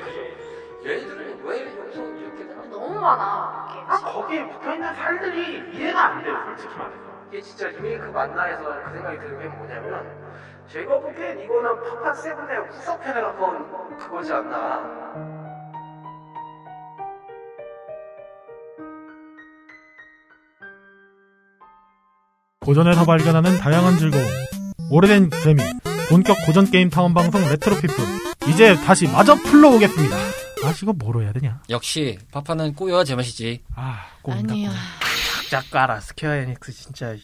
그죠? 얘들은 왜 여기서 이렇게 되나? 너무 많아. 아, 거기에 붙어있는 살들이 이해가 안 돼요, 솔직히 말해서. 이게 진짜 리메이크 맞나 해서 그 생각이 드는 게 뭐냐면 제가 보기엔 이거는 파판 세븐의 후속편에 가까운 그거지 않나 고전에서 발견하는 다양한 즐거움. 오래된 재미. 본격 고전 게임 타운 방송 레트로 피플. 이제 다시 마저 풀러 오겠습니다. 아, 이거 뭐로 해야 되냐? 역시 파파는 꼬여야 제맛이지. 아, 꼬인다. 아니야. 짝 깔아, 스퀘어 에닉스 진짜.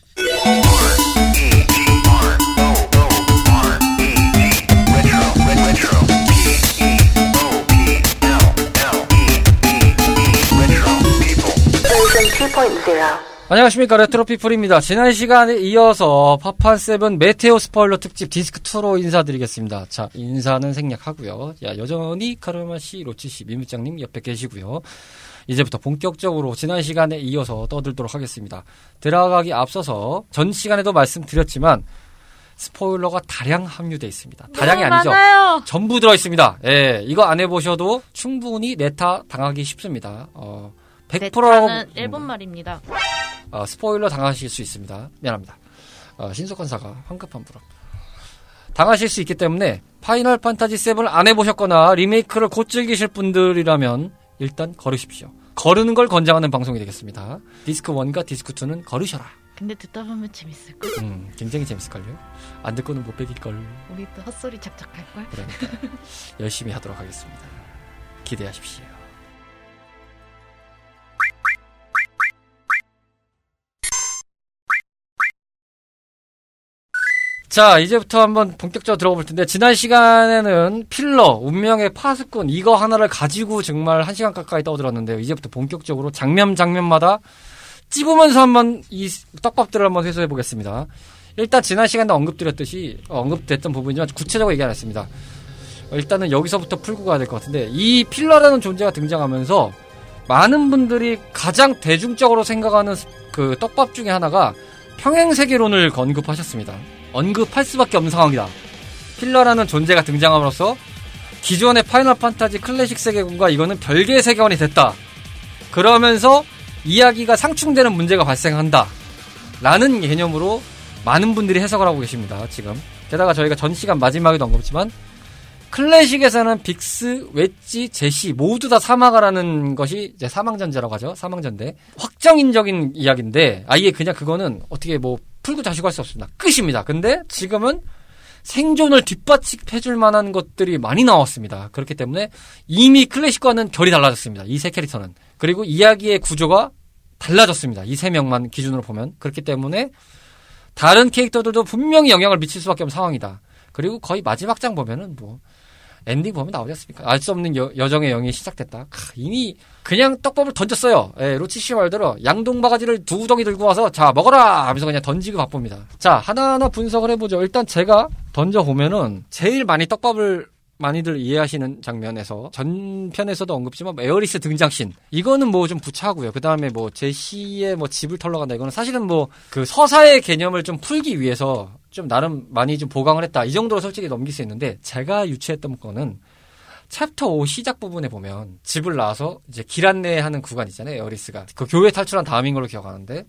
안녕하십니까 레트로피플입니다. 지난 시간에 이어서 파판 세븐 Meteor 스포일러 특집 디스크 2로 인사드리겠습니다. 자 인사는 생략하고요. 야 여전히 카르마 씨, 로치 씨, 미무장님 옆에 계시고요. 이제부터 본격적으로 지난 시간에 이어서 떠들도록 하겠습니다. 들어가기 앞서서 전 시간에도 말씀드렸지만 스포일러가 다량 함유돼 있습니다. 다량이 너무 아니죠. 많아요. 전부 들어 있습니다. 예, 이거 안 해보셔도 충분히 ネタ 당하기 쉽습니다. 어, 100%라고 는 일본 말입니다. 어, 스포일러 당하실 수 있습니다. 미안합니다. 어, 신속한 사과 황급한 불업. 당하실 수 있기 때문에 파이널 판타지 7을 안 해보셨거나 리메이크를 곧 즐기실 분들이라면 일단 걸으십시오. 거르는 걸 권장하는 방송이 되겠습니다. 디스크 1과 디스크 2는 걸으셔라. 근데 듣다 보면 재밌을 걸? 음, 굉장히 재밌을걸요? 안 듣고는 못 베길걸. 우리 또 헛소리 착착할걸? 그러니까 열심히 하도록 하겠습니다. 기대하십시오. 자, 이제부터 한번 본격적으로 들어가 볼 텐데, 지난 시간에는 필러, 운명의 파수꾼, 이거 하나를 가지고 정말 한 시간 가까이 떠들었는데요. 이제부터 본격적으로 장면 장면마다 찝으면서 한번 이 떡밥들을 한번 회수해 보겠습니다. 일단 지난 시간에 언급드렸듯이, 어, 언급됐던 부분이지만 구체적으로 얘기 안 했습니다. 어, 일단은 여기서부터 풀고 가야 될 것 같은데, 이 필러라는 존재가 등장하면서 많은 분들이 가장 대중적으로 생각하는 스- 그 떡밥 중에 하나가 평행세계론을 언급하셨습니다. 언급할 수밖에 없는 상황이다. 필러라는 존재가 등장함으로써 기존의 파이널 판타지 클래식 세계관과 이거는 별개의 세계관이 됐다. 그러면서 이야기가 상충되는 문제가 발생한다. 라는 개념으로 많은 분들이 해석을 하고 계십니다, 지금. 게다가 저희가 전 시간 마지막에도 언급했지만 클래식에서는 빅스, 웨지, 제시 모두 다 사망하라는 것이 이제 사망전제라고 하죠. 사망전대. 확정인적인 이야기인데 아예 그냥 그거는 어떻게 뭐 풀고 자시고 할 수 없습니다. 끝입니다. 근데 지금은 생존을 뒷받침해줄 만한 것들이 많이 나왔습니다. 그렇기 때문에 이미 클래식과는 결이 달라졌습니다. 이 세 캐릭터는. 그리고 이야기의 구조가 달라졌습니다. 이 세 명만 기준으로 보면. 그렇기 때문에 다른 캐릭터들도 분명히 영향을 미칠 수밖에 없는 상황이다. 그리고 거의 마지막 장 보면은 뭐 엔딩 보면 나오지 않습니까? 알 수 없는 여, 여정의 영이 시작됐다. 크, 이미 그냥 떡밥을 던졌어요. 예, 로치 씨 말대로 양동 바가지를 두 덩이 들고 와서 자 먹어라 하면서 그냥 던지고 바쁩니다. 자 하나하나 분석을 해보죠. 일단 제가 던져 보면은 제일 많이 떡밥을 많이들 이해하시는 장면에서 전편에서도 언급했지만 에어리스 등장신 이거는 뭐 좀 부차고요. 그 다음에 뭐 제시의 뭐 집을 털러 간다 이거는 사실은 뭐 그 서사의 개념을 좀 풀기 위해서 좀 나름 많이 좀 보강을 했다 이 정도로 솔직히 넘길 수 있는데 제가 유추했던 거는 챕터 5 시작 부분에 보면 집을 나와서 이제 길 안내 하는 구간 있잖아요 에어리스가 그 교회 탈출한 다음인 걸로 기억하는데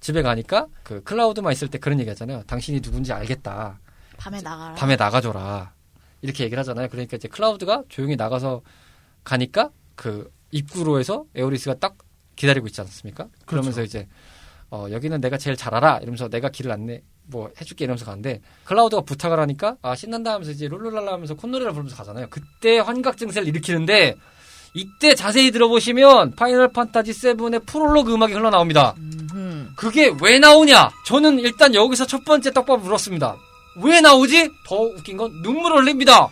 집에 가니까 그 클라우드만 있을 때 그런 얘기 하잖아요 당신이 누군지 알겠다 밤에 나가라. 밤에 나가줘라. 이렇게 얘기를 하잖아요. 그러니까 이제 클라우드가 조용히 나가서 가니까 그 입구로 해서 에어리스가 딱 기다리고 있지 않습니까? 그러면서 이제 어, 여기는 내가 제일 잘 알아. 이러면서 내가 길을 안내 뭐 해줄게 이러면서 가는데 클라우드가 부탁을 하니까 아 신난다 하면서 이제 룰루랄라 하면서 콧노래를 부르면서 가잖아요. 그때 환각 증세를 일으키는데 이때 자세히 들어보시면 파이널 판타지 7의 프롤로그 음악이 흘러나옵니다. 음흠. 그게 왜 나오냐? 저는 일단 여기서 첫 번째 떡밥을 물었습니다. 왜 나오지? 더 웃긴 건 눈물을 흘립니다.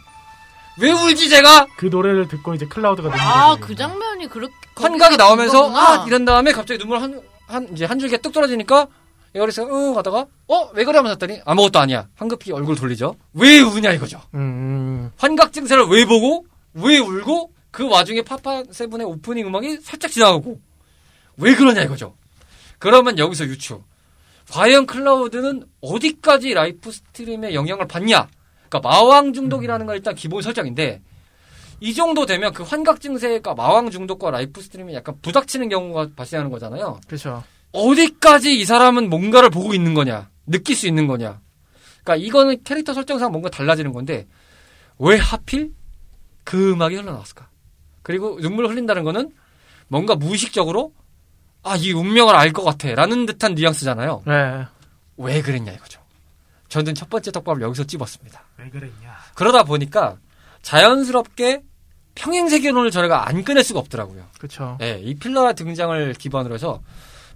왜 울지 제가? 그 노래를 듣고 이제 클라우드가 눈물을 아, 흘립니다. 그 장면이 그렇게. 환각이 나오면서. 아 이런 다음에 갑자기 눈물 한, 한 이제 한 줄기가 뚝 떨어지니까 에어리스가 응 하다가 어 왜 그래 하면서 했더니 아무것도 아니야. 황급히 얼굴 돌리죠. 왜 우냐 이거죠. 음, 환각 증세를 왜 보고 왜 울고 그 와중에 파파 세븐의 오프닝 음악이 살짝 지나가고 왜 그러냐 이거죠. 그러면 여기서 유추. 과연 클라우드는 어디까지 Life Stream의 영향을 받냐? 그러니까 마황 중독이라는 건 일단 기본 설정인데 이 정도 되면 그 환각 증세가 마황 중독과 Life Stream이 약간 부닥치는 경우가 발생하는 거잖아요. 그렇죠. 어디까지 이 사람은 뭔가를 보고 있는 거냐, 느낄 수 있는 거냐. 그러니까 이거는 캐릭터 설정상 뭔가 달라지는 건데 왜 하필 그 음악이 흘러나왔을까? 그리고 눈물 흘린다는 거는 뭔가 무의식적으로 아, 이 운명을 알 것 같아. 라는 듯한 뉘앙스잖아요. 네. 왜 그랬냐 이거죠. 저는 첫 번째 떡밥을 여기서 찝었습니다. 왜 그랬냐? 그러다 보니까 자연스럽게 평행 세계론을 저희가 안 꺼낼 수가 없더라고요. 그렇죠. 예, 이 필러 등장을 기반으로 해서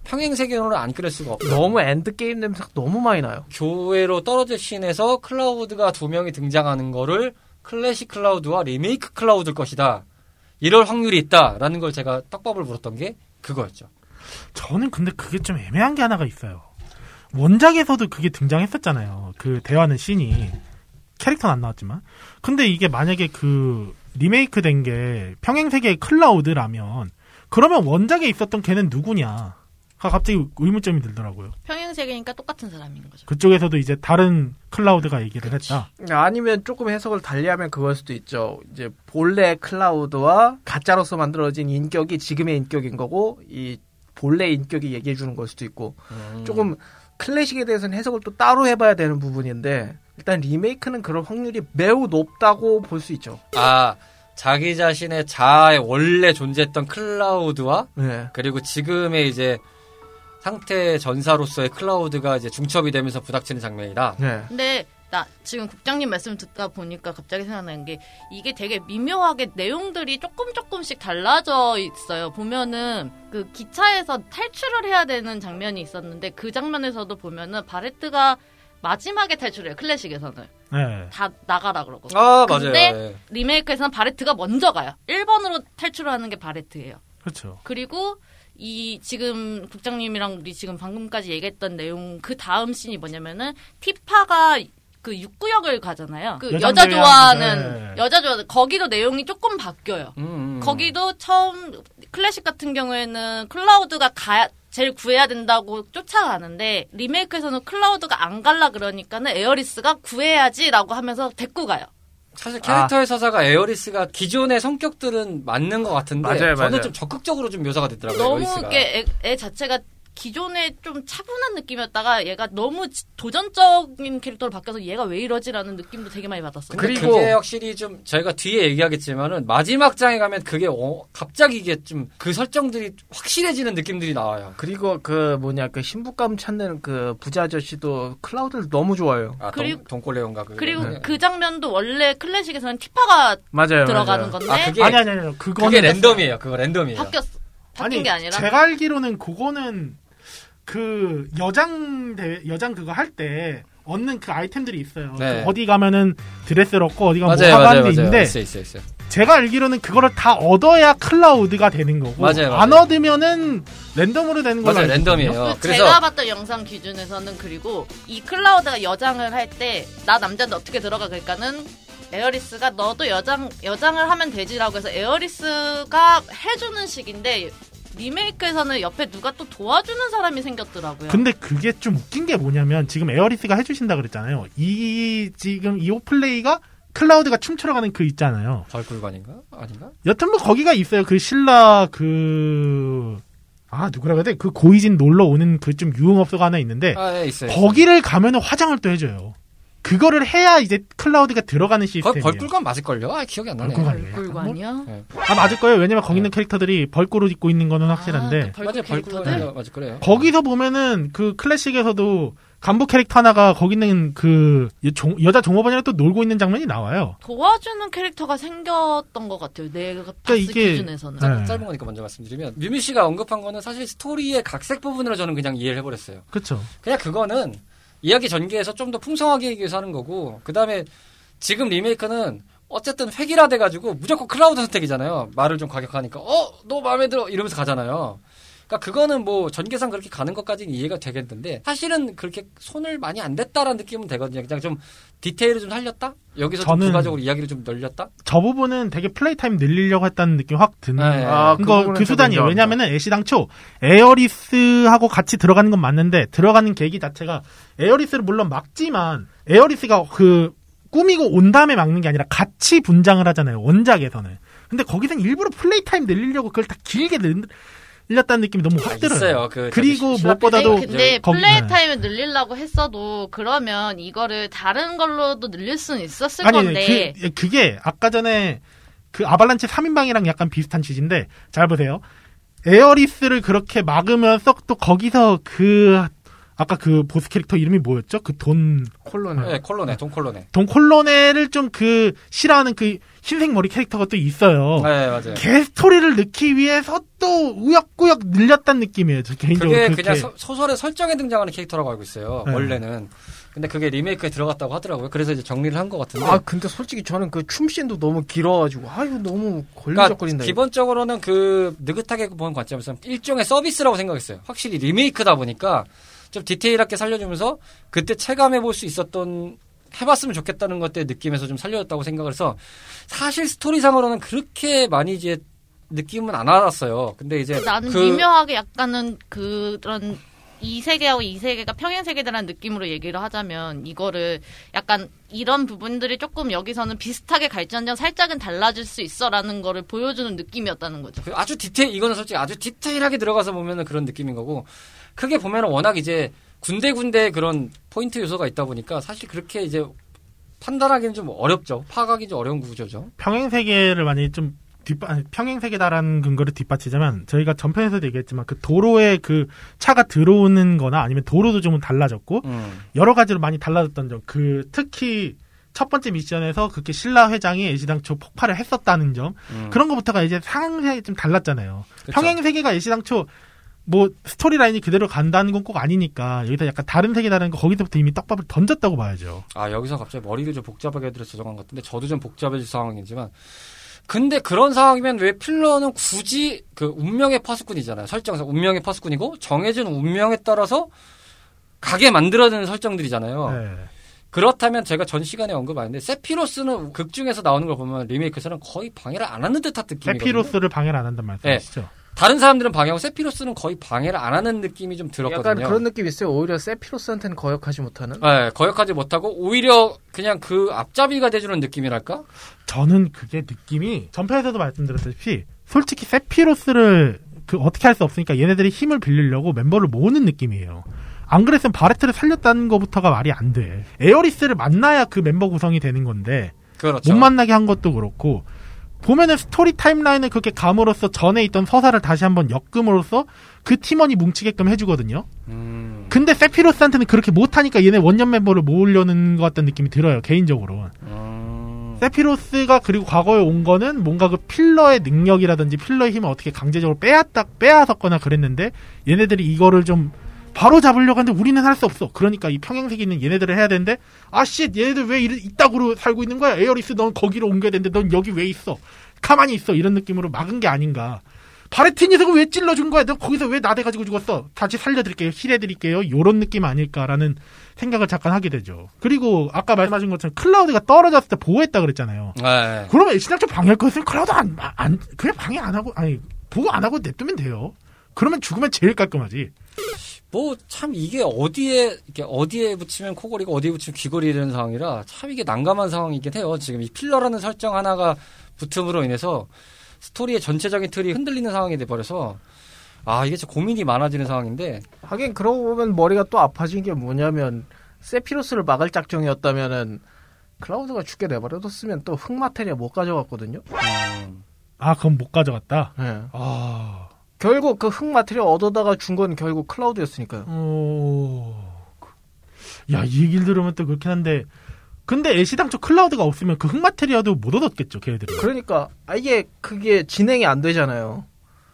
평행세계론을 안 꺼낼 수가 없다. 너무 Endgame 냄새가 너무 많이 나요. 교회로 떨어질 씬에서 클라우드가 두 명이 등장하는 거를 클래식 클라우드와 리메이크 클라우드일 것이다. 이럴 확률이 있다라는 걸 제가 떡밥을 물었던 게 그거였죠. 저는 근데 그게 좀 애매한 게 하나가 있어요. 원작에서도 그게 등장했었잖아요. 그 대화하는 씬이 캐릭터는 안 나왔지만. 근데 이게 만약에 그 리메이크 된 게 평행세계의 클라우드라면 그러면 원작에 있었던 걔는 누구냐? 가 갑자기 의문점이 들더라고요. 평행세계니까 똑같은 사람인 거죠. 그쪽에서도 이제 다른 클라우드가 얘기를 했다. 아니면 조금 해석을 달리하면 그걸 수도 있죠. 이제 본래 클라우드와 가짜로서 만들어진 인격이 지금의 인격인 거고 이 본래 인격이 얘기해 주는 걸 수도 있고 조금 클래식에 대해서는 해석을 또 따로 해봐야 되는 부분인데 일단 리메이크는 그럴 확률이 매우 높다고 볼 수 있죠. 아, 자기 자신의 자아의 원래 존재했던 클라우드와 네. 그리고 지금의 이제 상태 전사로서의 클라우드가 이제 중첩이 되면서 부닥치는 장면이다. 네. 근데 나 지금 국장님 말씀 듣다 보니까 갑자기 생각나는 게 이게 되게 미묘하게 내용들이 조금 조금씩 달라져 있어요. 보면은 그 기차에서 탈출을 해야 되는 장면이 있었는데 그 장면에서도 보면은 바레트가 마지막에 탈출해요. 클래식에서는 네. 다 나가라 그러고. 아, 근데 맞아요. 예. 리메이크에서는 바레트가 먼저 가요. 1번으로 탈출을 하는 게 바레트예요. 그렇죠. 그리고 이 지금 국장님이랑 우리 지금 방금까지 얘기했던 내용 그 다음 씬이 뭐냐면은 티파가 그 육구역을 가잖아요. 그 여자 좋아하는 네. 여자 좋아하는 거기도 내용이 조금 바뀌어요. 음, 음. 거기도 처음 클래식 같은 경우에는 클라우드가 가 제일 구해야 된다고 쫓아가는데 리메이크에서는 클라우드가 안 갈라 그러니까는 에어리스가 구해야지라고 하면서 데리고 가요. 사실 캐릭터의 서사가 에어리스가 기존의 성격들은 맞는 것 같은데 맞아요, 저는 맞아요. 좀 적극적으로 좀 묘사가 됐더라고요. 너무 에어리스가. 이게 애, 애 자체가 기존에 좀 차분한 느낌이었다가 얘가 너무 지- 도전적인 캐릭터로 바뀌어서 얘가 왜 이러지라는 느낌도 되게 많이 받았어요. 그리고- 그게 확실히 좀 저희가 뒤에 얘기하겠지만은 마지막 장에 가면 그게 어, 갑자기 이게 좀 그 설정들이 확실해지는 느낌들이 나와요. 그리고 그 뭐냐 그 신부감 찾는 그 부자 아저씨도 클라우드를 너무 좋아해요. 아, 그리고- 동, 동골레온가 그. 그리고 네. 그 장면도 원래 클래식에서는 티파가 맞아요. 들어가는 맞아요. 건데 아, 그게 아니 아니 아니 그거는 그게 랜덤이에요. 그거 랜덤이에요. 바뀌었어. 바뀐 아니 게 아니라 제가 알기로는 그거는 그 여장 대회 여장 그거 할 때 얻는 그 아이템들이 있어요. 네. 그 어디 가면은 드레스를 얻고 어디 가면 맞아요, 뭐 맞아요, 하는 게 맞아요. 있는데 있어, 있어, 있어. 제가 알기로는 그거를 다 얻어야 클라우드가 되는 거고 맞아요, 안 맞아요. 얻으면은 랜덤으로 되는 있거든요. 랜덤이에요. 그 그래서 제가 봤던 영상 기준에서는 그리고 이 클라우드가 여장을 할 때 나 남자인데 어떻게 들어가 그러니까는 에어리스가 너도 여장 여장을 하면 되지라고 해서 에어리스가 해주는 식인데 리메이크에서는 옆에 누가 또 도와주는 사람이 생겼더라고요. 근데 그게 좀 웃긴 게 뭐냐면 지금 에어리스가 해주신다 그랬잖아요. 이 지금 이 오 플레이가 클라우드가 춤추러 가는 그 있잖아요. 벌꿀관인가? 아닌가? 여튼 뭐 거기가 있어요. 그 신라 그 아 누구라 그래? 그 고위직 놀러 오는 그 좀 유흥업소가 하나 있는데 아, 예, 있어요. 거기를 가면은 화장을 또 해줘요. 그거를 해야 이제 클라우드가 들어가는 시스템이에요. 벌꿀관 맞을걸요? 아, 기억이 안 나네. 벌꿀관이에요? 불관이요? 아 맞을 거예요. 왜냐면 거기 있는 캐릭터들이 벌꿀옷 입고 있는 거는 확실한데 아, 맞아요? 벌꿀관 맞을 거래요. 거기서 보면은 그 클래식에서도 간부 캐릭터 하나가 거기 있는 그 여- 종- 여자 종업원이랑 또 놀고 있는 장면이 나와요. 도와주는 캐릭터가 생겼던 것 같아요. 내가 봤을 그러니까 이게- 기준에서는. 네. 짧은 거니까 먼저 말씀드리면 뮤미 씨가 언급한 거는 사실 스토리의 각색 부분으로 저는 그냥 이해를 해버렸어요. 그렇죠. 그냥 그거는 이야기 전개에서 좀 더 풍성하게 하기 위해서 하는 거고 그 다음에 지금 리메이크는 어쨌든 획일화 돼 가지고 무조건 클라우드 선택이잖아요. 말을 좀 과격하니까 어 너 마음에 들어 이러면서 가잖아요. 그러니까 그거는 뭐 전개상 그렇게 가는 것까지는 이해가 되겠는데 사실은 그렇게 손을 많이 안 댔다라는 느낌은 되거든요. 그냥 좀 디테일을 좀 살렸다. 여기서 좀 저는- 부가적으로 이야기를 좀 늘렸다. 저 부분은 되게 플레이 타임 늘리려고 했다는 느낌 확 드는. 네. 아, 그 그거 그 수단이에요. 왜냐면은 애시 당초 에어리스하고 같이 들어가는 건 맞는데 들어가는 계기 자체가 에어리스를 물론 막지만 에어리스가 그 꾸미고 온 다음에 막는 게 아니라 같이 분장을 하잖아요. 원작에서는. 근데 거기서는 일부러 플레이 타임 늘리려고 그걸 다 길게 늘, 늘렸다는 느낌이 너무 확 들어요. 있어요. 그 그리고 무엇보다도 근데, 근데 거기- 플레이 네. 타임을 늘리려고 했어도 그러면 이거를 다른 걸로도 늘릴 수는 있었을 아니 건데 그, 그게 아까 전에 그 아발란체 3인방이랑 약간 비슷한 취지인데 잘 보세요. 에어리스를 그렇게 막으면서 또 거기서 그 아까 그 보스 캐릭터 이름이 뭐였죠? 그 돈 콜네오. 네, 콜네오, 돈 콜네오. 돈 콜네오를 좀 그 싫어하는 그 흰색 머리 캐릭터가 또 있어요. 네, 맞아요. 걔 스토리를 넣기 위해서 또 꾸역꾸역 늘렸다는 느낌이에요. 저 개인적으로 그게 그렇게. 그냥 소, 소설의 설정에 등장하는 캐릭터라고 알고 있어요. 네. 원래는. 근데 그게 리메이크에 들어갔다고 하더라고요. 그래서 이제 정리를 한 것 같은데. 아 근데 솔직히 저는 그 춤씬도 너무 길어가지고 아 이거 너무 그러니까 걸리적거린다. 이거. 기본적으로는 그 느긋하게 보는 관점에서 일종의 서비스라고 생각했어요. 확실히 리메이크다 보니까 좀 디테일하게 살려주면서 그때 체감해 볼 수 있었던 해봤으면 좋겠다는 것들 느낌에서 좀 살려줬다고 생각을 해서 사실 스토리상으로는 그렇게 많이 이제 느낌은 안 알았어요. 근데 이제 나는 그 미묘하게 약간은 그런 이 세계하고 이 세계가 평행 세계다라는 느낌으로 얘기를 하자면 이거를 약간 이런 부분들이 조금 여기서는 비슷하게 갈지언정 살짝은 달라질 수 있어라는 거를 보여주는 느낌이었다는 거죠. 그 아주 디테일 이거는 솔직히 아주 디테일하게 들어가서 보면은 그런 느낌인 거고 크게 보면은 워낙 이제 군데군데 그런 포인트 요소가 있다 보니까 사실 그렇게 이제 판단하기는 좀 어렵죠. 파악하기 좀 어려운 구조죠. 평행 세계를 많이 좀 뒷바, 평행 세계다라는 근거를 뒷받치자면 저희가 전편에서도 얘기했지만 그 도로에 그 차가 들어오는 거나 아니면 도로도 좀 달라졌고 음. 여러 가지로 많이 달라졌던 점. 그 특히 첫 번째 미션에서 그렇게 신라 회장이 애시당초 폭발을 했었다는 점. 음. 그런 것부터가 이제 상황이 좀 달랐잖아요. 그쵸. 평행 세계가 애시당초 뭐 스토리 라인이 그대로 간다는 건 꼭 아니니까 여기서 약간 다른 세계다라는 거 거기서부터 이미 떡밥을 던졌다고 봐야죠. 아 여기서 갑자기 머리를 좀 복잡하게 해드려서 죄송한 것 같은데 저도 좀 복잡해질 상황이지만 근데 그런 상황이면 왜 필러는 굳이 그 운명의 파수꾼이잖아요. 설정에서 운명의 파수꾼이고 정해진 운명에 따라서 가게 만들어내는 설정들이잖아요. 네. 그렇다면 제가 전 시간에 언급하는데 세피로스는 극 중에서 나오는 걸 보면 리메이크에서는 거의 방해를 안 하는 듯한 느낌이거든요. 세피로스를 방해를 안 한단 말씀이시죠? 다른 사람들은 방해하고 세피로스는 거의 방해를 안 하는 느낌이 좀 들었거든요. 약간 그런 느낌이 있어요. 오히려 세피로스한테는 거역하지 못하는. 네, 거역하지 못하고 오히려 그냥 그 앞잡이가 돼주는 느낌이랄까? 저는 그게 느낌이 전편에서도 말씀드렸다시피 솔직히 세피로스를 그 어떻게 할 수 없으니까 얘네들이 힘을 빌리려고 멤버를 모으는 느낌이에요. 안 그랬으면 바레트를 살렸다는 것부터가 말이 안 돼. 에어리스를 만나야 그 멤버 구성이 되는 건데 그렇죠. 못 만나게 한 것도 그렇고 보면은 스토리 timeline을 그렇게 감으로써 전에 있던 서사를 다시 한번 엮음으로써 그 팀원이 뭉치게끔 해주거든요. 음, 근데 세피로스한테는 그렇게 못하니까 얘네 원년 멤버를 모으려는 것 같다는 느낌이 들어요 개인적으로. 음, 세피로스가 그리고 과거에 온 거는 뭔가 그 필러의 능력이라든지 필러의 힘을 어떻게 강제적으로 빼앗다 빼앗았거나 그랬는데 얘네들이 이거를 좀 바로 잡으려고 하는데 우리는 할 수 없어. 그러니까 이 평행세계 있는 얘네들을 해야 되는데 아씨 얘네들 왜 이따구로 살고 있는 거야? 에어리스 넌 거기로 옮겨야 되는데 넌 여기 왜 있어? 가만히 있어. 이런 느낌으로 막은 게 아닌가. 바레트 녀석을 왜 찔러준 거야? 너 거기서 왜 나대가지고 죽었어? 다시 살려드릴게요. heal해드릴게요. 요런 느낌 아닐까라는 생각을 잠깐 하게 되죠. 그리고 아까 말씀하신 것처럼 클라우드가 떨어졌을 때 보호했다 그랬잖아요. 네. 그러면 애시당초 방해할 거였으면 클라우드 안, 안, 그냥 방해 안 하고, 아니, 보고 안 하고 냅두면 돼요. 그러면 죽으면 제일 깔끔하지. 뭐 참 이게 어디에 이게 어디에 붙이면 코골이고 어디에 붙이면 귀걸이 되는 상황이라 참 이게 난감한 상황이긴 해요. 지금 이 필러라는 설정 하나가 붙음으로 인해서 스토리의 전체적인 틀이 흔들리는 상황이 돼 버려서 아 이게 진짜 고민이 많아지는 상황인데 하긴 그러고 보면 머리가 또 아파진 게 뭐냐면 세피로스를 막을 작정이었다면은 클라우드가 죽게 내버려뒀으면 또 흑마테리아 못 가져갔거든요. 음, 아, 그건 못 가져갔다. 예. 아, 결국 그 흑마테리아 얻어다가 준 건 결국 클라우드였으니까요. 어, 야, 이 얘기를 들으면 또 그렇긴 한데, 근데 애시당초 클라우드가 없으면 그 흑마테리아도 못 얻었겠죠, 걔네들이. 그러니까 아예 그게 진행이 안 되잖아요.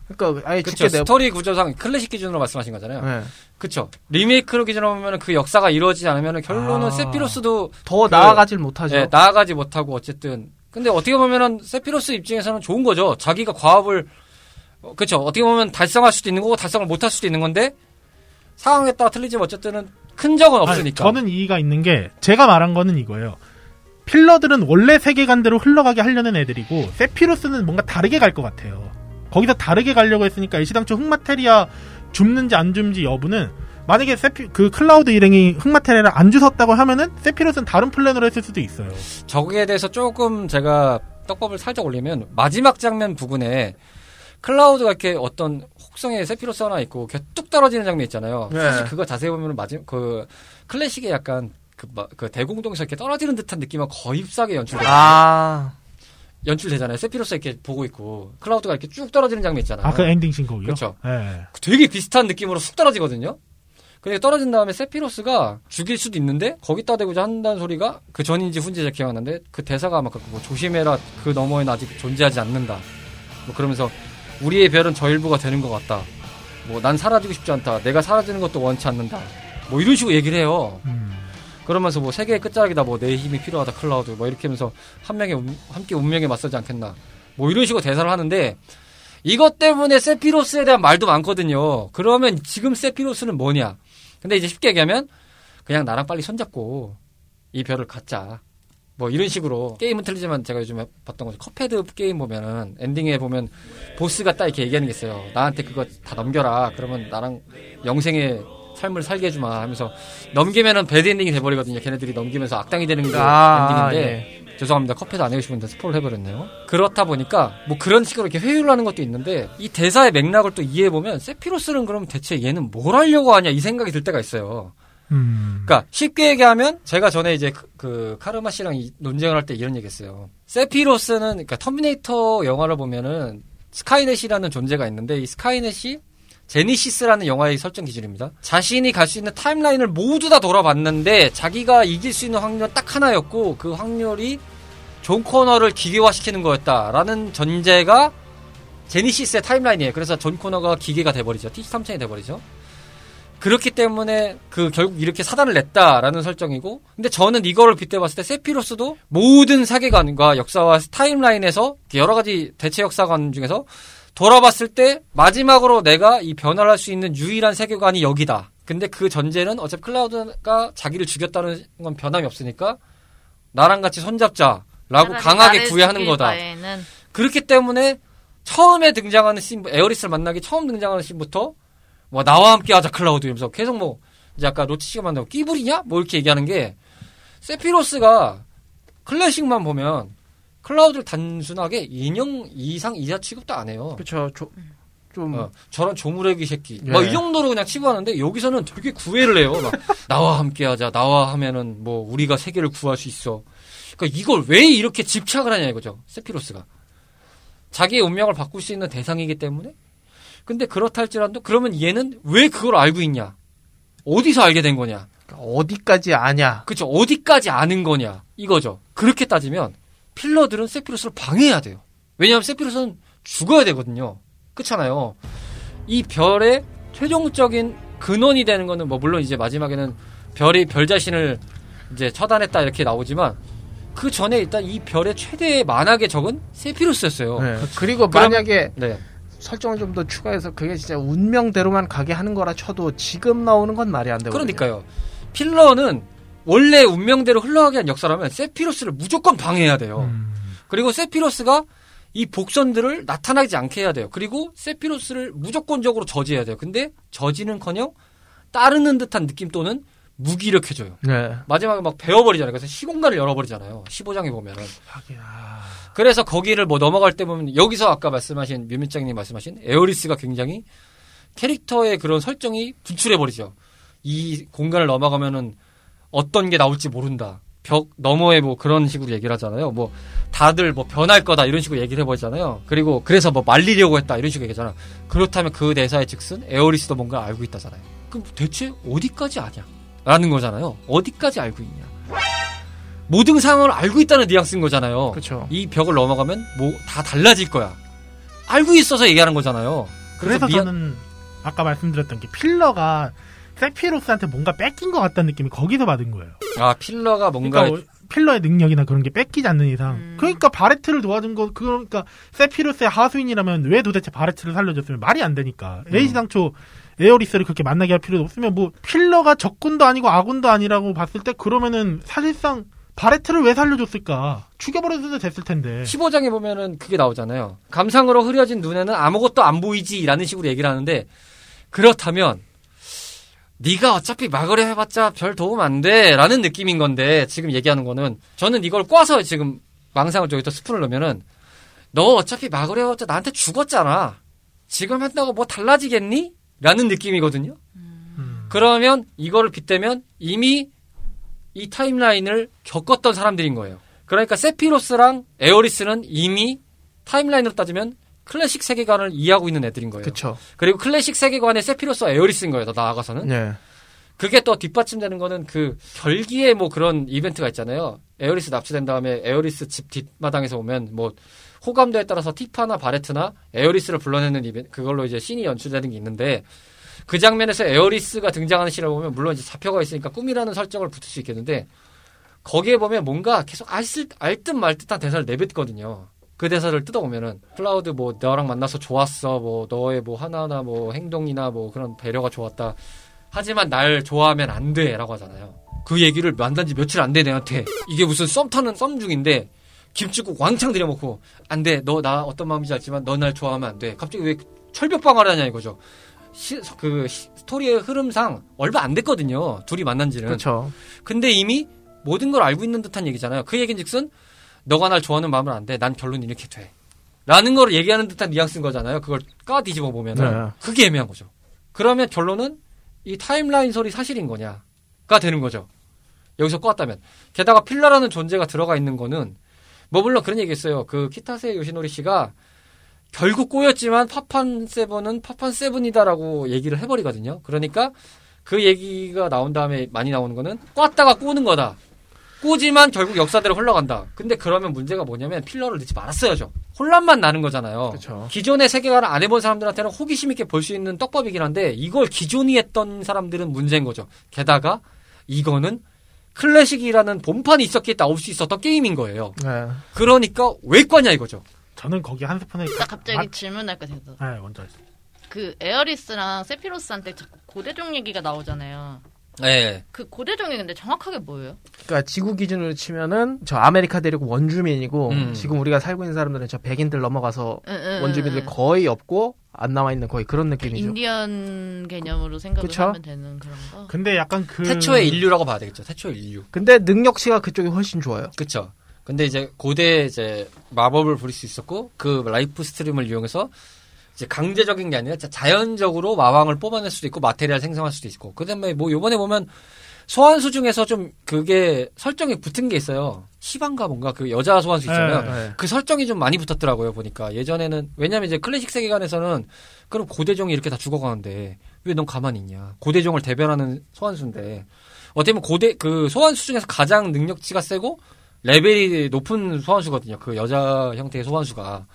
그러니까 아예 그쵸 내. 스토리 구조상 클래식 기준으로 말씀하신 거잖아요. 예. 그쵸 리메이크로 기준으로 보면 그 역사가 이루어지지 않으면 결론은 아. 세피로스도 더 그- 나아가질 못하죠. 예, 나아가지 못하고 어쨌든 근데 어떻게 보면은 세피로스 입장에서는 좋은 거죠. 자기가 과업을 어, 그쵸 어떻게 보면 달성할 수도 있는 거고 달성을 못할 수도 있는 건데 상황에 따라 틀리지만 어쨌든은 큰 적은 아니, 없으니까. 저는 이의가 있는 게, 제가 말한 거는 이거예요. 필러들은 원래 세계관대로 흘러가게 하려는 애들이고, 세피로스는 뭔가 다르게 갈 것 같아요. 거기서 다르게 가려고 했으니까 애시당초 흑마테리아 줍는지 안 줍는지 여부는 만약에 세피 그 클라우드 일행이 흑마테리아를 안 주웠다고 하면은 세피로스는 다른 플랜으로 했을 수도 있어요. 저거에 대해서 조금 제가 떡밥을 살짝 올리면 마지막 장면 부분에 클라우드가 이렇게 어떤 혹성에 세피로스 하나 있고 뚝 떨어지는 장면 있잖아요. 네. 사실 그거 자세히 보면 마지 그 클래식의 약간 그, 마- 그 대공동에서 이렇게 떨어지는 듯한 느낌은 거의 흡사하게 연출돼요. 아, 연출되잖아요. 세피로스 이렇게 보고 있고 클라우드가 이렇게 쭉 떨어지는 장면 있잖아요. 아그 엔딩 신곡이요? 그렇죠. 예. 되게 비슷한 느낌으로 쑥 떨어지거든요. 근데 떨어진 다음에 세피로스가 죽일 수도 있는데 거기다 대고자 한다는 소리가 그 전인지 후인지 잘 기억 안 나는데 그 대사가 아마 그거 뭐 조심해라 그 너머에는 아직 존재하지 않는다. 뭐 그러면서 우리의 별은 저 일부가 되는 것 같다. 뭐 난 사라지고 싶지 않다. 내가 사라지는 것도 원치 않는다. 뭐 이런 식으로 얘기를 해요. 음. 그러면서 뭐 세계의 끝자락이다. 뭐 내 힘이 필요하다. 클라우드. 뭐 이렇게 하면서 한 명의 운- 함께 운명에 맞서지 않겠나. 뭐 이런 식으로 대사를 하는데 이것 때문에 세피로스에 대한 말도 많거든요. 그러면 지금 세피로스는 뭐냐? 근데 이제 쉽게 얘기하면 그냥 나랑 빨리 손잡고 이 별을 갖자. 뭐 이런 식으로 게임은 틀리지만 제가 요즘에 봤던 거죠. 컵헤드 게임 보면은 엔딩에 보면 보스가 딱 이렇게 얘기하는 게 있어요. 나한테 그거 다 넘겨라. 그러면 나랑 영생의 삶을 살게 해주마 하면서 넘기면은 bad ending이 돼버리거든요. 걔네들이 넘기면서 악당이 되는 게 아, 엔딩인데 죄송합니다. 컵헤드 안 해주시면 스포를 해버렸네요. 그렇다 보니까 뭐 그런 식으로 이렇게 회유를 하는 것도 있는데 이 대사의 맥락을 또 이해해보면 세피로스는 그럼 대체 얘는 뭘 하려고 하냐 이 생각이 들 때가 있어요. 음. 그러니까 쉽게 얘기하면 제가 전에 이제 그, 그 카르마 씨랑 이- 논쟁을 할 때 이런 얘기했어요. 세피로스는 그러니까 터미네이터 영화를 보면은 스카이넷이라는 존재가 있는데 이 스카이넷이 제니시스라는 영화의 설정 기준입니다. 자신이 갈 수 있는 timeline을 모두 다 돌아봤는데 자기가 이길 수 있는 확률은 딱 하나였고 그 확률이 존 코너를 기계화시키는 거였다라는 전제가 제니시스의 timeline이에요. 그래서 존 코너가 기계가 돼버리죠. T3천이 돼버리죠. 그렇기 때문에 그 결국 이렇게 사단을 냈다라는 설정이고 근데 저는 이거를 빗대봤을 때 세피로스도 모든 세계관과 역사와 타임라인에서 여러 가지 대체 역사관 중에서 돌아봤을 때 마지막으로 내가 이 변화를 할 수 있는 유일한 세계관이 여기다. 근데 그 전제는 어차피 클라우드가 자기를 죽였다는 건 변함이 없으니까 나랑 같이 손잡자라고 강하게 구애하는 거다. 바에는 그렇기 때문에 처음에 등장하는 씬, 에어리스를 만나기 처음 등장하는 scene부터 뭐 나와 함께 하자 클라우드 이러면서 계속 뭐 이제 아까 로치 씨가 만나고 끼부리냐? 뭐 이렇게 얘기하는 게 세피로스가 클래식만 보면 클라우드를 단순하게 인형 이상 이하 취급도 안 해요. 조, 좀, 어, 저런 조무래기 새끼. 예. 막 이 정도로 그냥 치부하는데 여기서는 되게 구애를 해요. 막 나와 함께 하자. 나와 하면은 뭐 우리가 세계를 구할 수 있어. 그러니까 이걸 왜 이렇게 집착을 하냐 이거죠. 세피로스가. 자기의 운명을 바꿀 수 있는 대상이기 때문에. 근데 그렇다 할지라도 그러면 얘는 왜 그걸 알고 있냐? 어디서 알게 된 거냐? 어디까지 아냐. 그쵸. 어디까지 아는 거냐? 이거죠. 그렇게 따지면 필러들은 세피로스를 방해해야 돼요. 왜냐하면 세피로스는 죽어야 되거든요. 그렇잖아요. 이 별의 최종적인 근원이 되는 거는 뭐 물론 이제 마지막에는 별이 별 자신을 이제 처단했다 이렇게 나오지만 그 전에 일단 이 별의 최대의 만악의 적은 세피로스였어요. 네. 그리고 그럼- 만약에 네. 설정을 좀 더 추가해서 그게 진짜 운명대로만 가게 하는 거라 쳐도 지금 나오는 건 말이 안 되거든요. 그러니까요. 필러는 원래 운명대로 흘러가게 한 역사라면 세피로스를 무조건 방해해야 돼요. 음. 그리고 세피로스가 이 복선들을 나타나지 않게 해야 돼요. 그리고 세피로스를 무조건적으로 저지해야 돼요. 근데 저지는커녕 따르는 듯한 느낌 또는 무기력해져요. 네. 마지막에 막 베어버리잖아요. 그래서 시공간을 열어버리잖아요. 15장에 보면은. 하긴, 아. 그래서 거기를 뭐 넘어갈 때 보면 여기서 아까 말씀하신 뮤미짱님 말씀하신 에어리스가 굉장히 캐릭터의 그런 설정이 분출해 버리죠. 이 공간을 넘어가면은 어떤 게 나올지 모른다. 벽 너머에 뭐 그런 식으로 얘기를 하잖아요. 뭐 다들 뭐 변할 거다 이런 식으로 얘기를 해버리잖아요. 그리고 그래서 뭐 말리려고 했다 이런 식으로 얘기하잖아. 그렇다면 그 대사의 즉슨 에어리스도 뭔가 알고 있다잖아요. 그럼 대체 어디까지 아냐? 라는 거잖아요. 어디까지 알고 있냐? 모든 상황을 알고 있다는 뉘앙스인 거잖아요. 그렇죠. 이 벽을 넘어가면 뭐 다 달라질 거야. 알고 있어서 얘기하는 거잖아요. 그래서 미안- 저는 아까 말씀드렸던 게 필러가 세피로스한테 뭔가 뺏긴 것 같다는 느낌이 거기서 받은 거예요. 아 필러가 뭔가 그러니까 필러의 능력이나 그런 게 뺏기지 않는 이상. 음. 그러니까 바레트를 도와준 거, 그러니까 세피로스의 하수인이라면 왜 도대체 바레트를 살려줬으면 말이 안 되니까. 음. 에이시당초 에어리스를 그렇게 만나게 할 필요도 없으면 뭐 필러가 적군도 아니고 아군도 아니라고 봤을 때 그러면은 사실상 바레트를 왜 살려줬을까? 죽여버려도 됐을 텐데. 15장에 보면은 그게 나오잖아요. 감상으로 흐려진 눈에는 아무것도 안 보이지라는 식으로 얘기를 하는데 그렇다면 네가 어차피 막으려 해봤자 별 도움 안 돼라는 느낌인 건데 지금 얘기하는 거는 저는 이걸 꽈서 지금 망상을 저기다 스푼을 넣으면은 너 어차피 막으려 해봤자 나한테 죽었잖아. 지금 한다고 뭐 달라지겠니? 라는 느낌이거든요. 음. 그러면 이거를 빗대면 이미 이 timeline을 겪었던 사람들인 거예요. 그러니까 세피로스랑 에어리스는 이미 timeline으로 따지면 클래식 세계관을 이해하고 있는 애들인 거예요. 그쵸. 그리고 클래식 세계관의 세피로스와 에어리스인 거예요. 더 나아가서는. 네. 그게 또 뒷받침되는 거는 그 결기의 뭐 그런 이벤트가 있잖아요. 에어리스 납치된 다음에 에어리스 집 뒷마당에서 오면 뭐 호감도에 따라서 티파나 바레트나 에어리스를 불러내는 이벤트 그걸로 이제 scene이 연출되는 게 있는데 그 장면에서 에어리스가 등장하는 scene을 보면 물론 이제 잡혀가 있으니까 꿈이라는 설정을 붙일 수 있겠는데 거기에 보면 뭔가 계속 알듯 알듯 말 듯한 대사를 내뱉거든요. 그 대사를 뜯어보면은 클라우드 뭐 너랑 만나서 좋았어 뭐 너의 뭐 하나하나 뭐 행동이나 뭐 그런 배려가 좋았다 하지만 날 좋아하면 안 돼라고 하잖아요. 그 얘기를 만난 지 며칠 안 된 애한테 이게 무슨 썸 타는 썸 중인데 김치국 왕창 들여먹고 안 돼 너 나 어떤 마음인지 알지만 너 날 좋아하면 안 돼 갑자기 왜 철벽방어를 하냐 이거죠. 시, 그 시- 스토리의 흐름상 얼마 안 됐거든요. 둘이 만난 지는. 그쵸. 근데 이미 모든 걸 알고 있는 듯한 얘기잖아요. 그 얘기는 즉슨 너가 날 좋아하는 마음은 안 돼. 난 결론 이렇게 돼. 라는 걸 얘기하는 듯한 뉘앙스인 거잖아요. 그걸 까 뒤집어 보면은 네. 그게 애매한 거죠. 그러면 결론은 이 timeline 소리 사실인 거냐가 되는 거죠. 여기서 꼬았다면. 게다가 필러라는 존재가 들어가 있는 거는 뭐 물론 그런 얘기 했어요. 그 키타세 요시노리 씨가 결국 꼬였지만 파판 세븐은 파판 세븐이다라고 얘기를 해버리거든요. 그러니까 그 얘기가 나온 다음에 많이 나오는 거는 꽈다가 꼬는 거다. 꼬지만 결국 역사대로 흘러간다. 근데 그러면 문제가 뭐냐면 필러를 넣지 말았어야죠. 혼란만 나는 거잖아요. 그쵸. 기존의 세계관을 안 해본 사람들한테는 호기심 있게 볼 수 있는 떡밥이긴 한데 이걸 기존이 했던 사람들은 문제인 거죠. 게다가 이거는 클래식이라는 본판이 있었기에 나올 수 있었던 게임인 거예요. 네. 그러니까 왜 꽈냐 이거죠. 저는 거기 한 스푼에 나 갑자기 맛- 질문할 거 돼서 네, 먼저. 그 에어리스랑 세피로스한테 자꾸 고대종 얘기가 나오잖아요. 네. 그 고대종이 근데 정확하게 뭐예요? 그러니까 지구 기준으로 치면은 저 아메리카 대륙 원주민이고 음. 지금 우리가 살고 있는 사람들은 저 백인들 넘어가서 응, 응, 원주민들 응, 응. 거의 없고 안 남아 있는 거의 그런 느낌이죠. 인디언 개념으로 생각을 그쵸? 하면 되는 그런 거. 근데 약간 그 태초의 인류라고 봐야 되겠죠. 태초의 인류. 근데 능력치가 그쪽이 훨씬 좋아요. 그쵸. 근데 이제 고대 이제 마법을 부릴 수 있었고 그 life stream을 이용해서 이제 강제적인 게 아니라 자연적으로 마황을 뽑아낼 수도 있고 마테리아를 생성할 수도 있고 그다음에 뭐 요번에 보면 소환수 중에서 좀 그게 설정이 붙은 게 있어요. 시바인가 뭔가 그 여자 소환수 있잖아요. 네. 네. 그 설정이 좀 많이 붙었더라고요 보니까 예전에는 왜냐면 이제 클래식 세계관에서는 그럼 고대종이 이렇게 다 죽어가는데 왜 넌 가만히 있냐 고대종을 대변하는 소환수인데 어떻게 보면 고대 그 소환수 중에서 가장 능력치가 세고 레벨이 높은 소환수거든요. 그 여자 형태의 소환수가.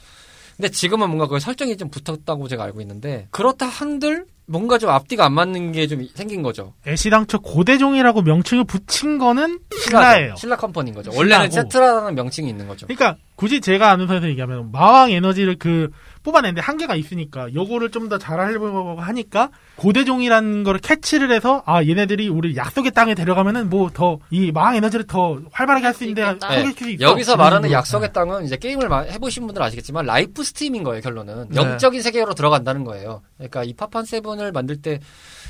근데 지금은 뭔가 그 설정이 좀 붙었다고 제가 알고 있는데 그렇다 한들 뭔가 좀 앞뒤가 안 맞는 게 좀 생긴 거죠. 애시당초 고대종이라고 명칭을 붙인 거는 신라예요. 신라 컴퍼니인 거죠. 원래는 세트라는 명칭이 있는 거죠. 그러니까 굳이 제가 아는 선에서 얘기하면 마왕 에너지를 그 뽑아내는데 한계가 있으니까 요거를 좀 더 잘하려고 하니까 고대종이라는 거를 캐치를 해서 아 얘네들이 우리 약속의 땅에 데려가면은 뭐 더 이 마황 에너지를 더 활발하게 할 수 있는 데가 있겠다. 네. 수. 여기서 말하는 식으로. 약속의 땅은 이제 게임을 마- 해보신 분들 아시겠지만 life stream인 거예요 결론은 네. 영적인 세계로 들어간다는 거예요. 그러니까 이 파판 세븐을 만들 때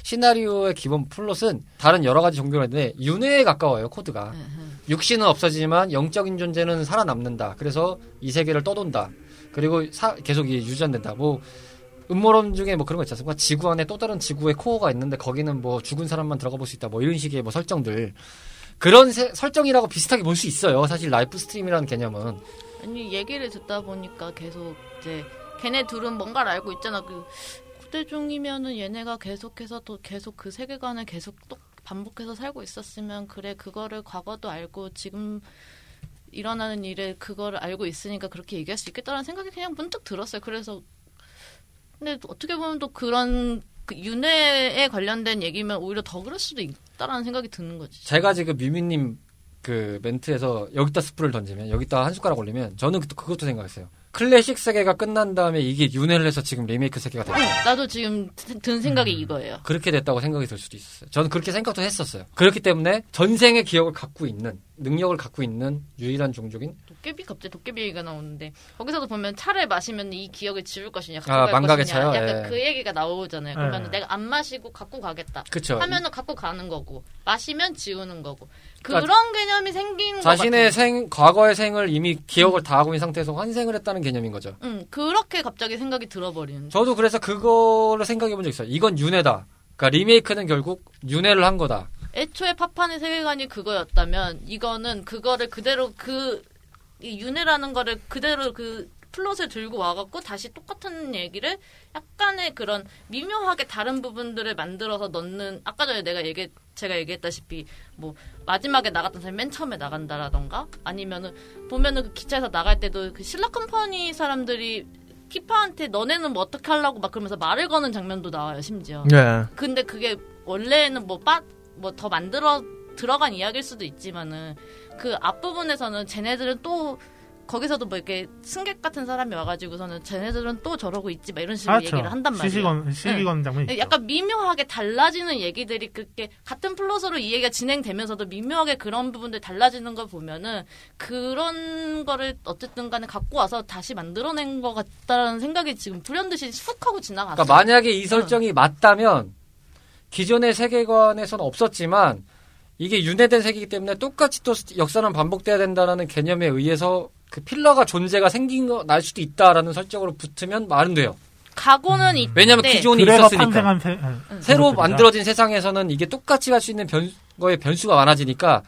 시나리오의 기본 플롯은 다른 여러 가지 종교가 있는데 윤회에 가까워요 코드가 육신은 없어지지만 영적인 존재는 살아남는다. 그래서 이 세계를 떠돈다. 그리고 사- 계속 이게 유전된다. 뭐 음모론 중에 뭐 그런 거 있지 않습니까? 지구 안에 또 다른 지구의 코어가 있는데 거기는 뭐 죽은 사람만 들어가 볼 수 있다. 뭐 이런 식의 뭐 설정들. 그런 세- 설정이라고 비슷하게 볼 수 있어요. 사실 life stream이라는 개념은. 아니 얘기를 듣다 보니까 계속 이제 걔네 둘은 뭔가를 알고 있잖아. 그 고대종이면은 얘네가 계속해서 또 계속 그 세계관을 계속 또 반복해서 살고 있었으면 그래 그거를 과거도 알고 지금 일어나는 일에 그거를 알고 있으니까 그렇게 얘기할 수 있겠다라는 생각이 그냥 문득 들었어요. 그래서 근데 어떻게 보면 또 그런 그 윤회에 관련된 얘기면 오히려 더 그럴 수도 있다라는 생각이 드는 거지. 제가 지금 뮤미님 그 멘트에서 여기다 스프를 던지면 여기다 한 숟가락 올리면 저는 그- 그것도 생각했어요. 클래식 세계가 끝난 다음에 이게 윤회를 해서 지금 리메이크 세계가 됐다. 나도 지금 드- 든 생각이 이거예요. 그렇게 됐다고 생각이 들 수도 있었어요. 저는 그렇게 생각도 했었어요. 그렇기 때문에 전생의 기억을 갖고 있는 능력을 갖고 있는 유일한 종족인 도깨비 갑자기 도깨비 얘기가 나오는데 거기서도 보면 차를 마시면 이 기억을 지울 것이냐 갖고 아, 갈 망각의 것이냐 차요? 약간 예. 그 얘기가 나오잖아요. 그러면 예. 내가 안 마시고 갖고 가겠다. 그쵸 하면은 갖고 가는 거고 마시면 지우는 거고 그러니까 그런 개념이 생긴 것 자신의. 생 과거의 생을 이미 기억을 다 하고 있는 상태에서 환생을 했다는 개념인 거죠. 음 그렇게 갑자기 생각이 들어버리는. 저도 그래서 그거를 생각해 본 적 있어요. 이건 윤회다. 그러니까 리메이크는 결국 윤회를 한 거다. 애초에 파판의 세계관이 그거였다면 이거는 그거를 그대로 그 이 윤회라는 거를 그대로 그 플롯을 들고 와갖고 다시 똑같은 얘기를 약간의 그런 미묘하게 다른 부분들을 만들어서 넣는 아까 전에 내가 얘기 제가 얘기했다시피 뭐 마지막에 나갔던 사람이 맨 처음에 나간다라던가 아니면은 보면은 그 기차에서 나갈 때도 그 신라 컴퍼니 사람들이 티파한테 너네는 뭐 어떻게 하려고 막 그러면서 말을 거는 장면도 나와요 심지어 네. 근데 그게 원래는 뭐 빠 뭐 더 만들어 들어간 이야기일 수도 있지만은 그 앞부분에서는 쟤네들은 또 거기서도 뭐 이렇게 승객 같은 사람이 와가지고서는 쟤네들은 또 저러고 있지 막 이런 식으로 그렇죠. 얘기를 한단 말이에요. 시시건 시시건 장면 있죠. 약간 미묘하게 달라지는 얘기들이 그렇게 같은 플롯으로 이 얘기가 진행되면서도 미묘하게 그런 부분들 달라지는 걸 보면은 그런 거를 어쨌든 간에 갖고 와서 다시 만들어낸 것 같다라는 생각이 지금 불현듯이 훅 하고 지나갔어요. 그러니까 만약에 이 설정이 맞다면 기존의 세계관에서는 없었지만 이게 윤회된 세계이기 때문에 똑같이 또 역사는 반복돼야 된다라는 개념에 의해서 그 필러가 존재가 생긴 거 날 수도 있다라는 설정으로 붙으면 말은 돼요. 각오는 있 왜냐하면 네. 기존이 있었으니까. 세, 아, 새로 그것들이다. 만들어진 세상에서는 이게 똑같이 갈 수 있는 변, 거의 변수가 많아지니까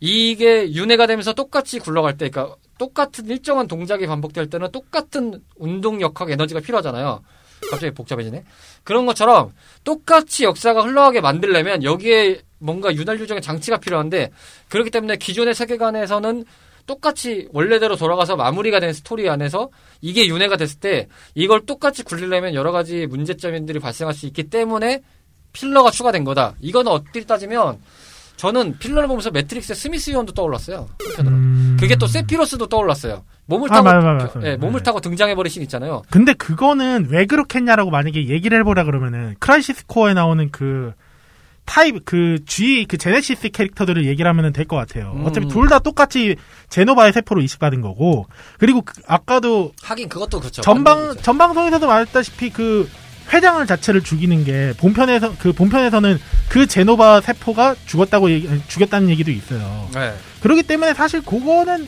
이게 윤회가 되면서 똑같이 굴러갈 때, 그러니까 똑같은 일정한 동작이 반복될 때는 똑같은 운동 역학 에너지가 필요하잖아요. 갑자기 복잡해지네. 그런 것처럼 똑같이 역사가 흘러가게 만들려면 여기에 뭔가 윤활유 정도의 장치가 필요한데 그렇기 때문에 기존의 세계관에서는 똑같이 원래대로 돌아가서 마무리가 된 스토리 안에서 이게 윤회가 됐을 때 이걸 똑같이 굴리려면 여러 가지 문제점들이 발생할 수 있기 때문에 필러가 추가된 거다. 이거는 어떻게 따지면 저는 필러를 보면서 매트릭스의 스미스 요원도 떠올랐어요. 음. 그게 또 세피로스도 떠올랐어요. 몸을 아, 타고 맞아, 맞아, 맞아. 예, 몸을 네. 타고 등장해 버린 신 있잖아요. 근데 그거는 왜 그렇게 했냐라고 만약에 얘기를 해보라 그러면은 크라이시스 코어에 나오는 그 타입 그 G 그 제네시스 캐릭터들을 얘기를 하면은 될것 같아요. 음. 어차피 둘 다 똑같이 제노바의 세포로 이식받은 거고 그리고 그- 아까도 하긴 그것도 그렇죠. 전방 전방송에서도 말했다시피 그 회장을 자체를 죽이는 게 본편에서 그 본편에서는 그 제노바 세포가 죽었다고 얘기, 죽였다는 얘기도 있어요. 네. 그렇기 때문에 사실 그거는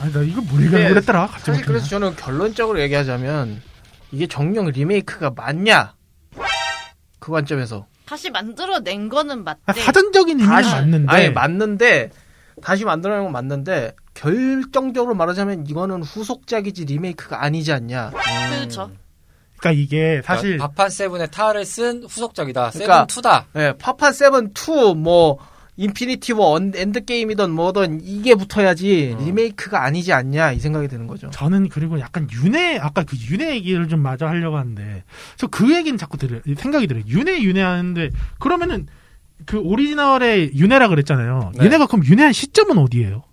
아니 나 이거 뭘 네, 그랬더라 사실 그래서 저는 결론적으로 얘기하자면 이게 정녕 리메이크가 맞냐 그 관점에서 다시 만들어낸 거는 맞대. 아, 사전적인 의미는 다시 맞는데 아니 맞는데 다시 만들어낸 건 맞는데 결정적으로 말하자면 이거는 후속작이지 리메이크가 아니지 않냐 그렇죠. 그러니까 이게 사실 그러니까 파판 세븐의 탈을 쓴 후속작이다. 그러니까- 세븐 2다. 예, 파판 세븐 2, 뭐, 인피니티 워, 언- 엔드게임이든 뭐든 이게 붙어야지 어. 리메이크가 아니지 않냐 이 생각이 드는 거죠. 저는 그리고 약간 윤회 아까 그 윤회 얘기를 좀 마저 하려고 하는데 저 그 얘기는 자꾸 들어요 생각이 들어요 윤회 윤회 하는데 그러면은 그 오리지널의 윤회라 그랬잖아요 네. 윤회가 그럼 윤회한 시점은 어디예요?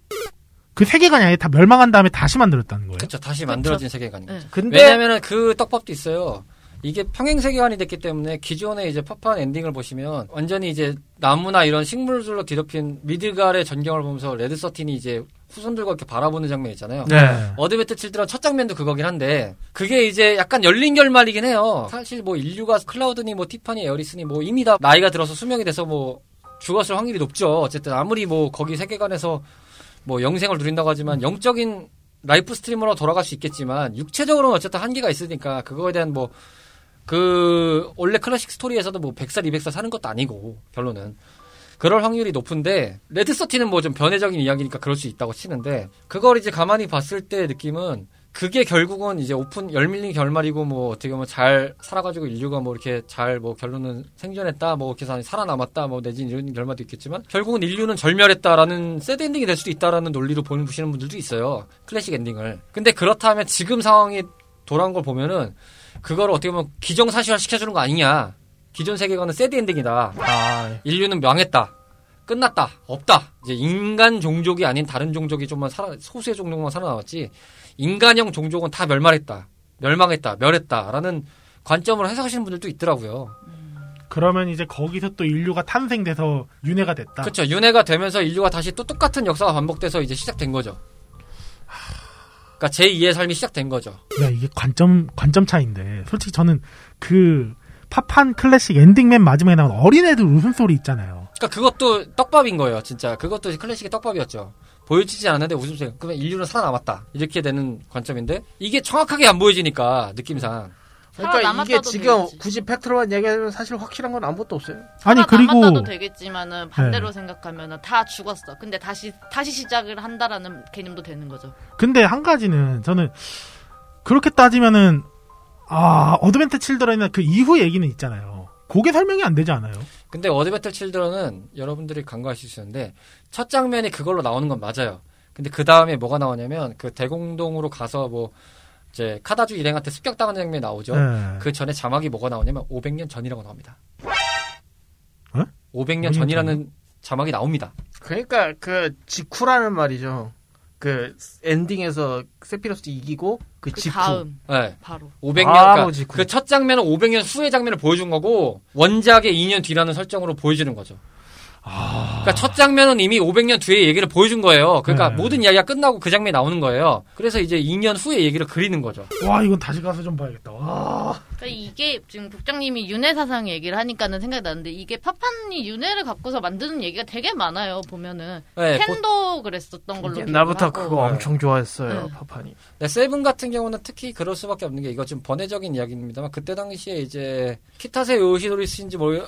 그 세계관이 아예 다 멸망한 다음에 다시 만들었다는 거예요. 그렇죠. 다시 만들어진 세계관인 네. 거죠. 근데 왜냐면은 그 떡밥도 있어요. 이게 평행 세계관이 됐기 때문에 기존에 이제 파판 엔딩을 보시면 완전히 이제 나무나 이런 식물들로 뒤덮인 미드갈의 전경을 보면서 레드 서틴이 이제 후손들과 이렇게 바라보는 장면 있잖아요. 네. 어드벤트 칠드런 첫 장면도 그거긴 한데 그게 이제 약간 열린 결말이긴 해요. 사실 뭐 인류가 클라우드니 뭐 티파니 에어리스니 뭐 이미 다 나이가 들어서 수명이 돼서 뭐 죽었을 확률이 높죠. 어쨌든 아무리 뭐 거기 세계관에서 뭐 영생을 누린다고 하지만 영적인 life stream으로 돌아갈 수 있겠지만 육체적으로는 어쨌든 한계가 있으니까 그거에 대한 뭐 그 원래 클래식 스토리에서도 뭐 100살 200살 사는 것도 아니고 결론은. 그럴 확률이 높은데 레드 서틴은 뭐 좀 번외적인 이야기니까 그럴 수 있다고 치는데 그걸 이제 가만히 봤을 때 느낌은 그게 결국은 이제 오픈 열린 결말이고 뭐 어떻게 보면 잘 살아가지고 인류가 뭐 이렇게 잘 뭐 결론은 생존했다 뭐 이렇게 살아남았다 뭐 내지는 이런 결말도 있겠지만 결국은 인류는 절멸했다라는 sad ending이 될 수도 있다라는 논리로 보는 보시는 분들도 있어요. 클래식 엔딩을. 근데 그렇다면 지금 상황이 돌아온 걸 보면은 그걸 어떻게 보면 기정사실화 시켜주는 거 아니냐 기존 세계관은 새드 엔딩이다 아, 인류는 망했다. 끝났다. 없다. 이제 인간 종족이 아닌 다른 종족이 좀만 살아, 소수의 종족만 살아남았지, 인간형 종족은 다 멸망했다. 멸망했다. 멸했다. 라는 관점으로 해석하시는 분들도 있더라고요. 그러면 이제 거기서 또 인류가 탄생돼서 윤회가 됐다. 그렇죠. 윤회가 되면서 인류가 다시 또 똑같은 역사가 반복돼서 이제 시작된 거죠. 그러니까 제2의 삶이 시작된 거죠. 야, 이게 관점 관점 차인데 솔직히 저는 그 파판 클래식 엔딩 맨 마지막에 나온 어린애들 웃음소리 있잖아요. 그러니까 그것도 떡밥인 거예요, 진짜. 그것도 클래식의 떡밥이었죠. 보여지지 않았는데 웃음소리. 그러면 인류는 살아남았다. 이렇게 되는 관점인데 이게 정확하게 안 보여지니까 느낌상. 그러니까 이게 지금 되겠지. 굳이 팩트로만 얘기하면 사실 확실한 건 아무것도 없어요. 아니 그리고 남았다도 되겠지만은 반대로 네. 생각하면은 다 죽었어. 근데 다시 다시 시작을 한다라는 개념도 되는 거죠. 근데 한 가지는 저는 그렇게 따지면은 아 Advent Children이나 그 이후 얘기는 있잖아요. 그게 설명이 안 되지 않아요? 근데 Advent Children은 여러분들이 간과하실 수 있는데 첫 장면이 그걸로 나오는 건 맞아요. 근데 그 다음에 뭐가 나오냐면 그 대공동으로 가서 뭐 이제 카다쥬 일행한테 습격당하는 장면이 나오죠. 네. 그 전에 자막이 뭐가 나오냐면 500년 전이라고 나옵니다. 어? 500년 500년 전이라는 자막이 나옵니다. 그러니까 그 직후라는 말이죠. 그 엔딩에서 세피로스 이기고 그, 그 직후. 다음 네. 바로 500년 바로 그러니까 직후. 그첫 장면은 500년 후의 장면을 보여준 거고 원작의 2년 뒤라는 설정으로 보여주는 거죠. 그러니까 첫 장면은 이미 500년 뒤의 얘기를 보여준 거예요. 그러니까 네. 모든 이야기가 끝나고 그 장면이 나오는 거예요. 그래서 이제 2년 후의 얘기를 그리는 거죠. 와 이건 다시 가서 좀 봐야겠다. 와. 그러니까 이게 지금 국장님이 윤회 사상 얘기를 하니까는 생각이 나는데 이게 파판이 윤회를 갖고서 만드는 얘기가 되게 많아요 보면은 네, 보- 팬도 그랬었던 걸로 옛날부터. 그거 엄청 좋아했어요, 네. 파판이. 네, 세븐 같은 경우는 특히 그럴 수밖에 없는 게 이거 좀 번외적인 이야기입니다만 그때 당시에 이제 키타세 요시노리 씨인지 모르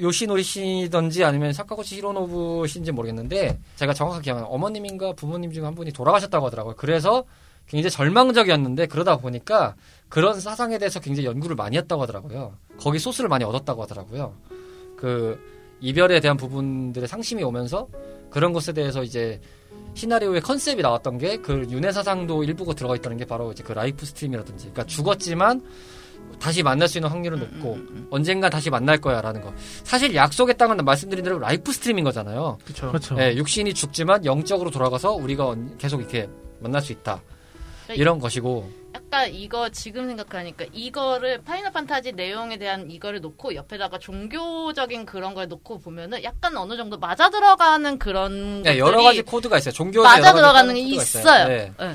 요시노리 씨든지 아니면 사카 구치 히로노부 씨인지 모르겠는데 제가 정확하게 기억하는 어머님인가 부모님 중 한 분이 돌아가셨다고 하더라고요. 그래서 굉장히 절망적이었는데 그러다 보니까 그런 사상에 대해서 굉장히 연구를 많이 했다고 하더라고요. 거기 소스를 많이 얻었다고 하더라고요. 그 이별에 대한 부분들의 상심이 오면서 그런 것에 대해서 이제 시나리오의 컨셉이 나왔던 게 그 윤회 사상도 일부가 들어가 있다는 게 바로 이제 그 Lifestream이라든지 그러니까 죽었지만 다시 만날 수 있는 확률은 높고 언젠가 다시 만날 거야라는 거. 사실 약속했다는 말씀드린 대로 Lifestream인 거잖아요. 그렇죠. 예, 육신이 죽지만 영적으로 돌아가서 우리가 언- 계속 이렇게 만날 수 있다. 이런 것이고 약간 이거 지금 생각하니까 이거를 Final Fantasy 내용에 대한 이거를 놓고 옆에다가 종교적인 그런 걸 놓고 보면은 약간 어느 정도 맞아 들어가는 그런 네, 것들이 여러 가지 코드가 있어요. 종교 맞아 들어가는 게 있어요. 있어요. 네. 네.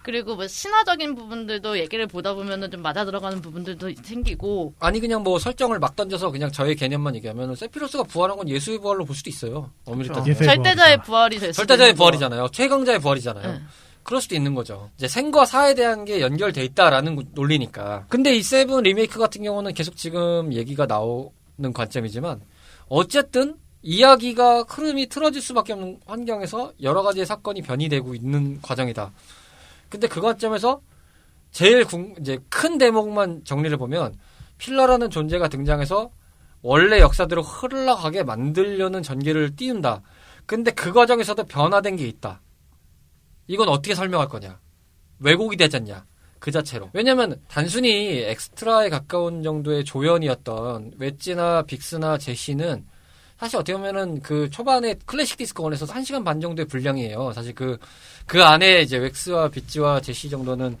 음. 그리고 뭐 신화적인 부분들도 얘기를 보다 보면은 좀 맞아 들어가는 부분들도 생기고 아니 그냥 뭐 설정을 막 던져서 그냥 저의 개념만 얘기하면 세피로스가 부활한 건 예수의 부활로 볼 수도 있어요. 엄밀히 그렇죠. 따지면. 예수의 절대자의. 부활이 될 수도 절대자의 부활이잖아요. 최강자의 부활이잖아요. 네. 그럴 수도 있는 거죠. 이제 생과 사에 대한 게 연결돼 있다라는 구- 논리니까. 근데 이 세븐 리메이크 같은 경우는 계속 지금 얘기가 나오는 관점이지만 어쨌든 이야기가 흐름이 틀어질 수밖에 없는 환경에서 여러 가지의 사건이 변이되고 있는 과정이다. 근데 그 관점에서 제일 궁- 이제 큰 대목만 정리를 보면 필러라는 존재가 등장해서 원래 역사대로 흘러가게 만들려는 전개를 띄운다. 근데 그 과정에서도 변화된 게 있다. 이건 어떻게 설명할 거냐? 왜곡이 되잖냐? 그 자체로. 왜냐면 단순히 엑스트라에 가까운 정도의 조연이었던 웨지나 빅스나 제시는 사실 어떻게 보면은 그 초반에 클래식 디스크원에서 1시간 반 정도의 분량이에요. 사실 그, 그 안에 이제 웩스와 비치와 제시 정도는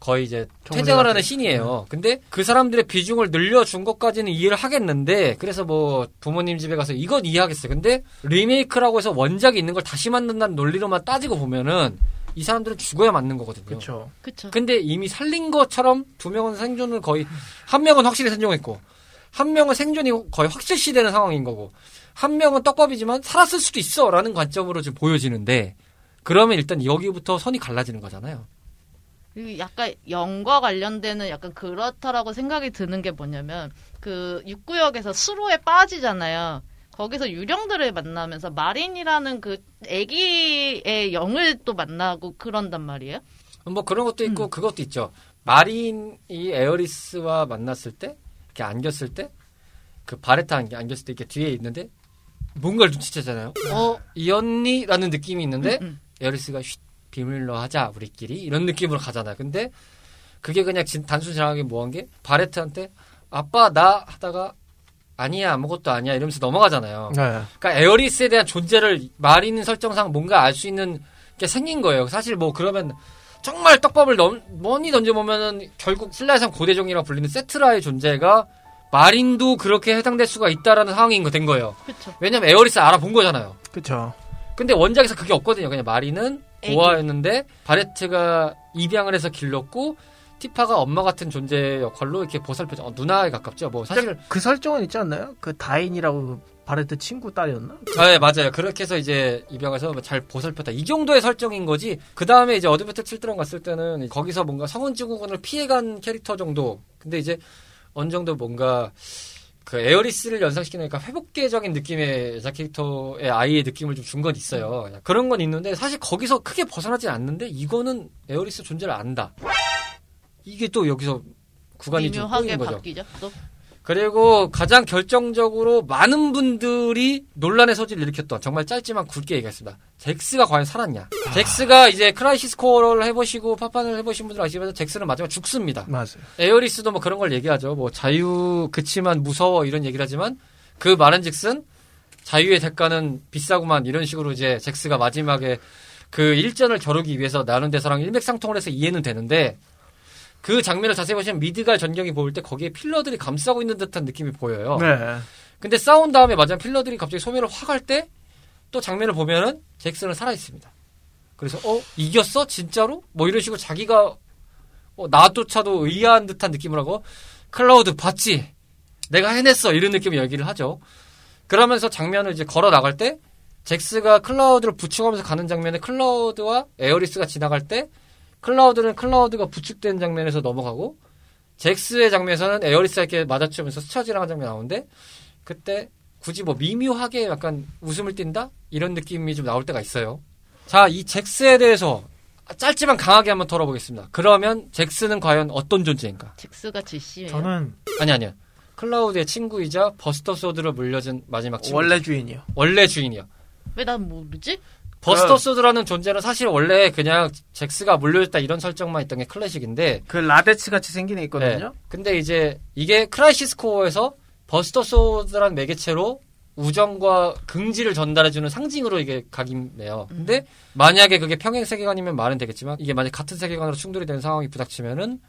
거의 이제 퇴장을 하는 신이에요. 근데 그 사람들의 비중을 늘려준 것까지는 이해를 하겠는데, 그래서 뭐 부모님 집에 가서 이건 이해하겠어요. 근데 리메이크라고 해서 원작이 있는 걸 다시 만든다는 논리로만 따지고 보면은 이 사람들은 죽어야 맞는 거거든요. 그렇죠. 그쵸. 근데 이미 살린 것처럼 두 명은 생존을 거의 한 명은 확실히 생존했고 한 명은 생존이 거의 확실시되는 상황인 거고 한 명은 떡밥이지만 살았을 수도 있어라는 관점으로 지금 보여지는데 그러면 일단 여기부터 선이 갈라지는 거잖아요. 약간 영과 관련되는 약간 그렇다라고 생각이 드는 게 뭐냐면 그 육구역에서 수로에 빠지잖아요. 거기서 유령들을 만나면서 마린이라는 그 애기의 영을 또 만나고 그런단 말이에요. 뭐 그런 것도 있고 그것도 있죠. 마린이 에어리스와 만났을 때 이렇게 안겼을 때 그 바레트 안겼을 때 이렇게 뒤에 있는데 뭔가를 눈치채잖아요. 어, 이 언니라는 느낌이 있는데 음, 에어리스가 쉿 비밀로 하자 우리끼리 이런 느낌으로 가잖아요. 근데 그게 그냥 진- 단순 정하게 뭐한 게 바레트한테 아빠 나 하다가 아니야 아무것도 아니야 이러면서 넘어가잖아요. 네. 그러니까 에어리스에 대한 존재를 마린 설정상 뭔가 알 수 있는 게 생긴 거예요. 사실 뭐 그러면 정말 떡밥을 넘, 많이 던져보면은 결국 설정상 고대종이라고 불리는 세트라의 존재가 마린도 그렇게 해당될 수가 있다라는 상황인 거 된 거예요. 그쵸. 왜냐면 에어리스 알아본 거잖아요. 그쵸. 근데 원작에서 그게 없거든요. 그냥 마린은 애기. 고아였는데 바레트가 입양을 해서 길렀고 티파가 엄마 같은 존재 역할로 이렇게 보살펴 어, 누나에 가깝죠. 뭐 사실 그 설정은 있지 않나요? 그 다인이라고 그 바레트 친구 딸이었나? 아, 네, 맞아요. 그렇게 해서 이제 입양해서 잘 보살폈다. 이 정도의 설정인 거지. 그 다음에 이제 Advent Children 갔을 때는 거기서 뭔가 성흔 증후군을 피해간 캐릭터 정도. 근데 이제 어느 정도 뭔가 그 에어리스를 연상시키니까 회복계적인 느낌의 여자 캐릭터의 아이의 느낌을 좀 준 건 있어요. 그런 건 있는데 사실 거기서 크게 벗어나진 않는데 이거는 에어리스 존재를 안다. 이게 또 여기서 구간이 좀 꼬이는 거죠. 바뀌죠. 또 그리고 가장 결정적으로 많은 분들이 논란의 소지를 일으켰던 정말 짧지만 굵게 얘기했습니다. 잭스가 과연 살았냐? 잭스가 이제 Crisis Core를 해보시고 파판을 해보신 분들 아시지만 잭스는 마지막 죽습니다. 맞아요. 에어리스도 뭐 그런 걸 얘기하죠. 뭐 자유 그치만 무서워 이런 얘기를 하지만 그 말은 즉슨 자유의 대가는 비싸구만 이런 식으로 이제 잭스가 마지막에 그 일전을 겨루기 위해서 나눈 대사랑 일맥상통을 해서 이해는 되는데 그 장면을 자세히 보시면 미드갈 전경이 보일 때 거기에 필러들이 감싸고 있는 듯한 느낌이 보여요. 네. 근데 싸운 다음에 마지막 필러들이 갑자기 소멸을 확 할 때 또 장면을 보면은 잭슨은 살아 있습니다. 그래서 어 이겼어 진짜로? 뭐 이런 식으로 자기가 어, 나조차도 의아한 듯한 느낌을 하고 클라우드 봤지? 내가 해냈어 이런 느낌의 얘기를 하죠. 그러면서 장면을 이제 걸어 나갈 때 잭스가 클라우드를 부축하면서 가는 장면에 클라우드와 에어리스가 지나갈 때 클라우드는 클라우드가 부축된 장면에서 넘어가고 잭스의 장면에서는 에어리스에게 마주치면서 스쳐지나가는 장면이 나오는데 그때 굳이 뭐 미묘하게 약간 웃음을 띈다 이런 느낌이 좀 나올 때가 있어요. 자, 이 잭스에 대해서 짧지만 강하게 한번 털어보겠습니다. 그러면 잭스는 과연 어떤 존재인가? 잭스가 제일 심해요. 저는 아니 아니요. 클라우드의 친구이자 Buster Sword를 물려준 마지막 친구. 원래 주인이요. 원래 주인이요. 왜 난 모르지? 버스터 소드라는 존재는 사실 원래 그냥 잭스가 물려줬다 이런 설정만 있던 게 클래식인데 그 라데츠 같이 생긴 애 있거든요. 네. 근데 이제 이게 Crisis Core에서 Buster Sword라는 매개체로 우정과 긍지를 전달해주는 상징으로 이게 각인돼요. 근데 만약에 그게 평행 세계관이면 말은 되겠지만 이게 만약 같은 세계관으로 충돌이 되는 상황이 부닥치면은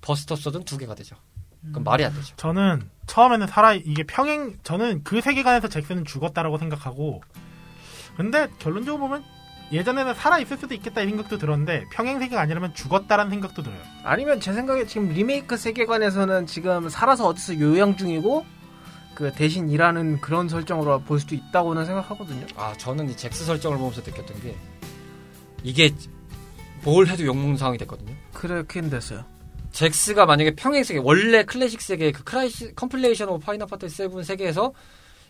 버스터 소드는 두 개가 되죠. 그럼 말이 안 되죠. 저는 처음에는 살아 이게 평행 저는 그 세계관에서 잭슨은 죽었다라고 생각하고 근데 결론적으로 보면 예전에는 살아 있을 수도 있겠다 이 생각도 들었는데 평행 세계가 아니라면 죽었다라는 생각도 들어요. 아니면 제 생각에 지금 리메이크 세계관에서는 지금 살아서 어디서 요양 중이고 그 대신 일하는 그런 설정으로 볼 수도 있다고는 생각하거든요. 아 저는 이 잭스 설정을 보면서 느꼈던 게 이게 뭘 해도 욕먹는 상황이 됐거든요. 그렇게 됐어요. 잭스가 만약에 평행 세계 원래 클래식 세계 그 크라이시 Compilation of Final Fantasy 7 세계에서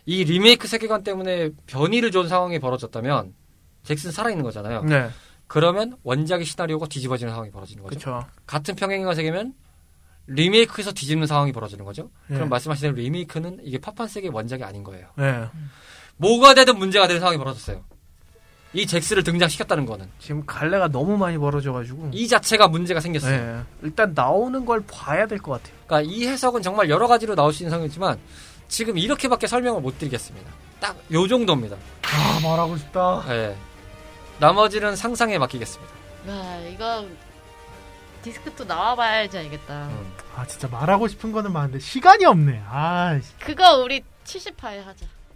이 리메이크 세계관 때문에 변이를 준 상황이 벌어졌다면 잭스는 살아있는 거잖아요. 네, 그러면 원작의 시나리오가 뒤집어지는 상황이 벌어지는 거죠. 그렇죠. 같은 평행인간 세계면 리메이크에서 뒤집는 상황이 벌어지는 거죠. 네. 그럼 말씀하신 대로 리메이크는 이게 파판 세계 원작이 아닌 거예요. 네. 뭐가 되든 문제가 되는 상황이 벌어졌어요. 이 잭스를 등장시켰다는 거는 지금 갈래가 너무 많이 벌어져가지고. 이 자체가 문제가 생겼어요. 네. 일단 나오는 걸 봐야 될 것 같아요. 그러니까 이 해석은 정말 여러 가지로 나올 수 있는 상황이지만 지금 이렇게밖에 설명을 못 드리겠습니다. 딱 요 정도입니다. 아 말하고 싶다. 예. 나머지는 상상에 맡기겠습니다. 와 이거 디스크2 나와봐야지 알겠다. 음. 아 진짜 말하고 싶은 거는 많은데 시간이 없네. 아 씨. 그거 우리 70화에 하자.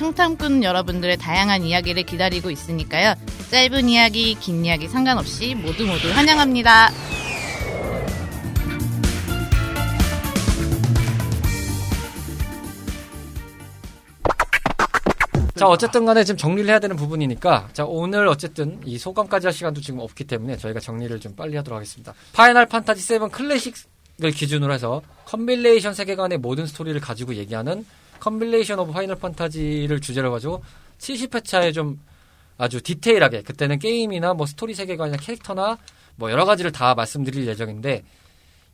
청탐꾼 여러분들의 다양한 이야기를 기다리고 있으니까요. 짧은 이야기, 긴 이야기 상관없이 모두 모두 환영합니다. 자, 어쨌든 간에 지금 정리를 해야 되는 부분이니까, 자, 오늘 어쨌든 이 소감까지 할 시간도 지금 없기 때문에 저희가 정리를 좀 빨리 하도록 하겠습니다. 파이널 판타지 7 클래식을 기준으로 해서 compilation 세계관의 모든 스토리를 가지고 얘기하는 Compilation of Final Fantasy를 주제로 가지고 70회차에 좀 아주 디테일하게, 그때는 게임이나 뭐 스토리 세계관이나 캐릭터나 뭐 여러 가지를 다 말씀드릴 예정인데,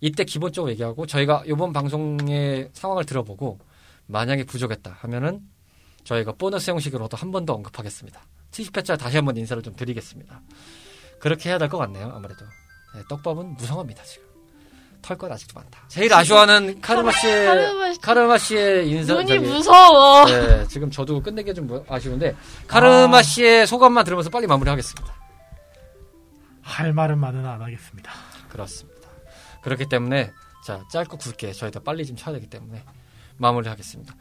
이때 기본적으로 얘기하고 저희가 이번 방송의 상황을 들어보고 만약에 부족했다 하면은 저희가 보너스 형식으로도 한 번 더 언급하겠습니다. 70회차 다시 한번 인사를 좀 드리겠습니다. 그렇게 해야 될 것 같네요. 아무래도 네, 떡밥은 무성합니다 지금. 털것 아직도 많다. 제일 아쉬워하는 카르마 씨의 카르마 씨- 카르마 씨의 인사 눈이 저기- 무서워. 네, 지금 저도 끝내기 좀 뭐- 아쉬운데 카르마 씨의 소감만 들으면서 빨리 마무리하겠습니다. 할 말은 많으나 안 하겠습니다. 그렇습니다. 그렇기 때문에 자 짧고 굵게 저희도 빨리 좀 쳐야 되기 때문에 마무리하겠습니다.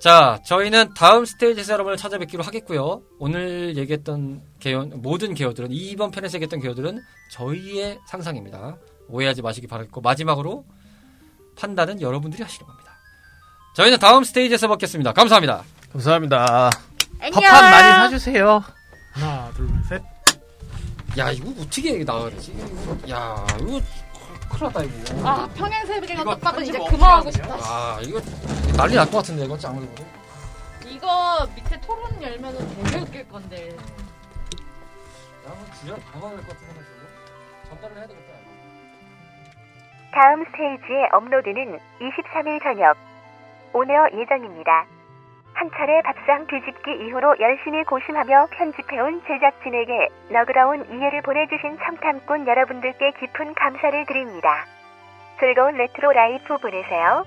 자 저희는 다음 스테이지에서 여러분을 찾아뵙기로 하겠고요. 오늘 얘기했던 개요 모든 개요들은 이번 편에서 얘기했던 개요들은 저희의 상상입니다. 오해하지 마시기 바라겠고 마지막으로 판단은 여러분들이 하시는 겁니다. 저희는 다음 스테이지에서 뵙겠습니다. 감사합니다. 감사합니다. 안녕. 팝판 많이 사주세요. 하나, 둘, 셋. 야 이거 어떻게 나와야 되지? 야 이거 큰일 났다 이거. 아 평행 세계관 떡밥은 이제 그만하고 싶다. 아 이거 난리 날 것 같은데 이거 짱으로. 이거 밑에 토론 열면은 되게 웃길 건데. 야, 뭐 주연 방어될것 같은 거지 전달을 해야 되겠다. 다음 스테이지의 업로드는 23일 저녁 오늘 예정입니다. 한 차례 밥상 뒤집기 이후로 열심히 고심하며 편집해온 제작진에게 너그러운 이해를 보내주신 청탐꾼 여러분들께 깊은 감사를 드립니다. 즐거운 레트로 라이프 보내세요.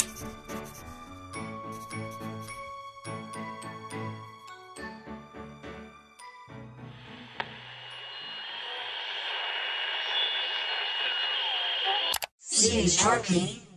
CH Hartley.